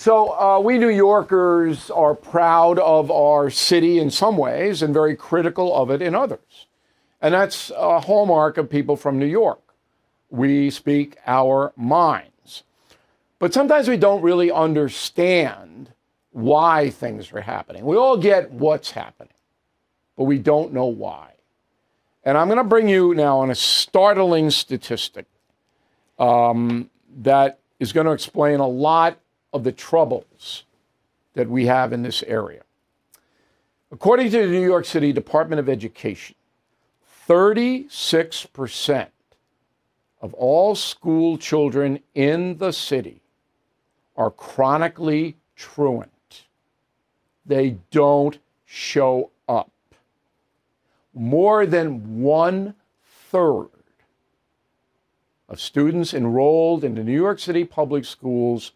So, uh, we New Yorkers are proud of our city in some ways and very critical of it in others. And that's a hallmark of people from New York. We speak our minds. But sometimes we don't really understand why things are happening. We all get what's happening, but we don't know why. And I'm going to bring you now on a startling statistic um, that is going to explain a lot of the troubles that we have in this area. According to the New York City Department of Education, 36% of all school children in the city are chronically truant. They don't show up. More than one third of students enrolled in the New York City public schools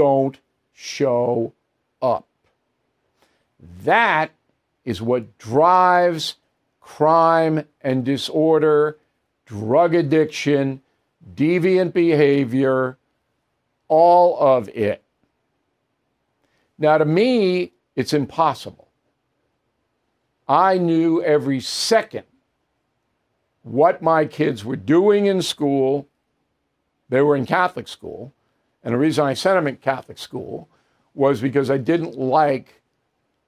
don't show up. That is what drives crime and disorder, drug addiction, deviant behavior, all of it. Now, to me, it's impossible. I knew every second what my kids were doing in school. They were in Catholic school. And the reason I sent him in Catholic school was because I didn't like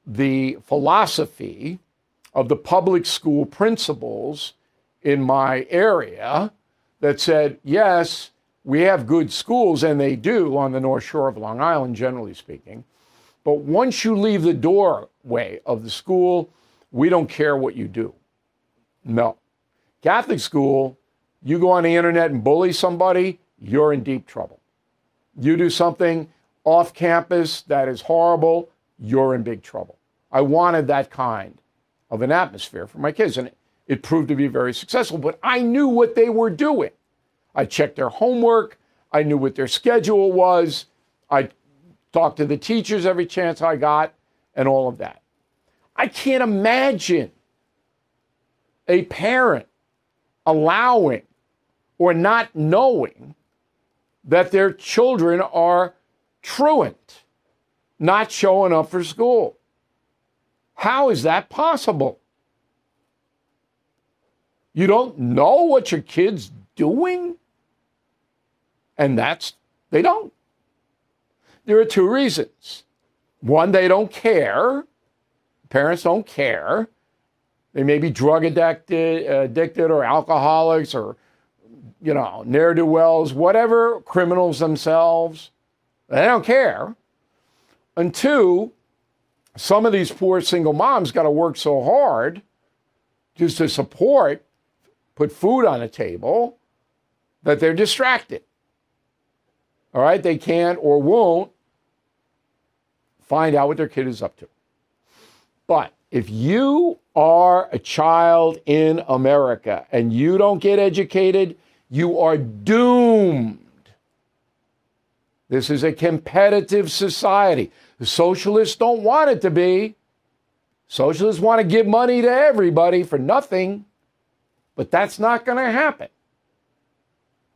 the philosophy of the public school principals in my area that said, yes, we have good schools, and they do on the North Shore of Long Island, generally speaking. But once you leave the doorway of the school, we don't care what you do. No. Catholic school, you go on the internet and bully somebody, you're in deep trouble. You do something off campus that is horrible, you're in big trouble. I wanted that kind of an atmosphere for my kids, and it, proved to be very successful. But I knew what they were doing. I checked their homework, I knew what their schedule was, I talked to the teachers every chance I got, and all of that. I can't imagine a parent allowing or not knowing that their children are truant, not showing up for school. How is that possible? You don't know what your kid's doing? And that's, they don't. There are two reasons. One, they don't care. Parents don't care. They may be drug addicted, uh, addicted or alcoholics or you know, ne'er do wells, whatever, criminals themselves. They don't care. And two, some of these poor single moms got to work so hard just to support, put food on the table, that they're distracted. All right, they can't or won't find out what their kid is up to. But if you are a child in America and you don't get educated, you are doomed. This is a competitive society. The socialists don't want it to be. Socialists want to give money to everybody for nothing, but that's not going to happen.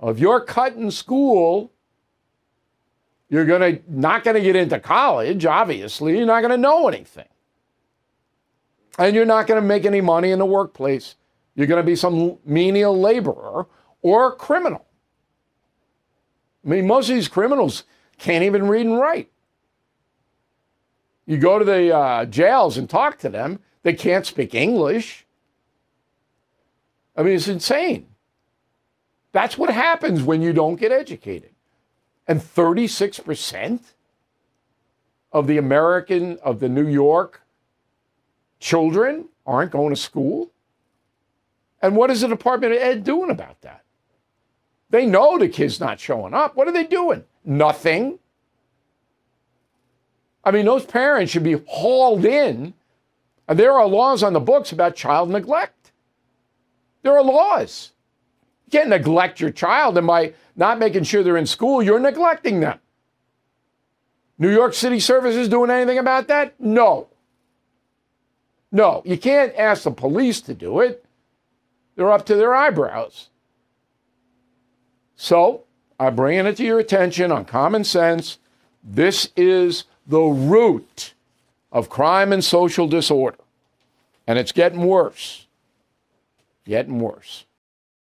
If you're cut in school, you're going to not going to get into college, obviously. You're not going to know anything. And you're not going to make any money in the workplace. You're going to be some menial laborer or criminal. I mean, most of these criminals can't even read and write. You go to the uh, jails and talk to them, they can't speak English. I mean, it's insane. That's what happens when you don't get educated. And 36% of the American, of the New York children aren't going to school. And what is the Department of Ed doing about that? They know the kid's not showing up. What are they doing? Nothing. I mean, those parents should be hauled in. And there are laws on the books about child neglect. There are laws. You can't neglect your child, and by not making sure they're in school, you're neglecting them. New York City Services doing anything about that? No. No, you can't ask the police to do it. They're up to their eyebrows. So, I'm bringing it to your attention on common sense. This is the root of crime and social disorder. And it's getting worse. Getting worse.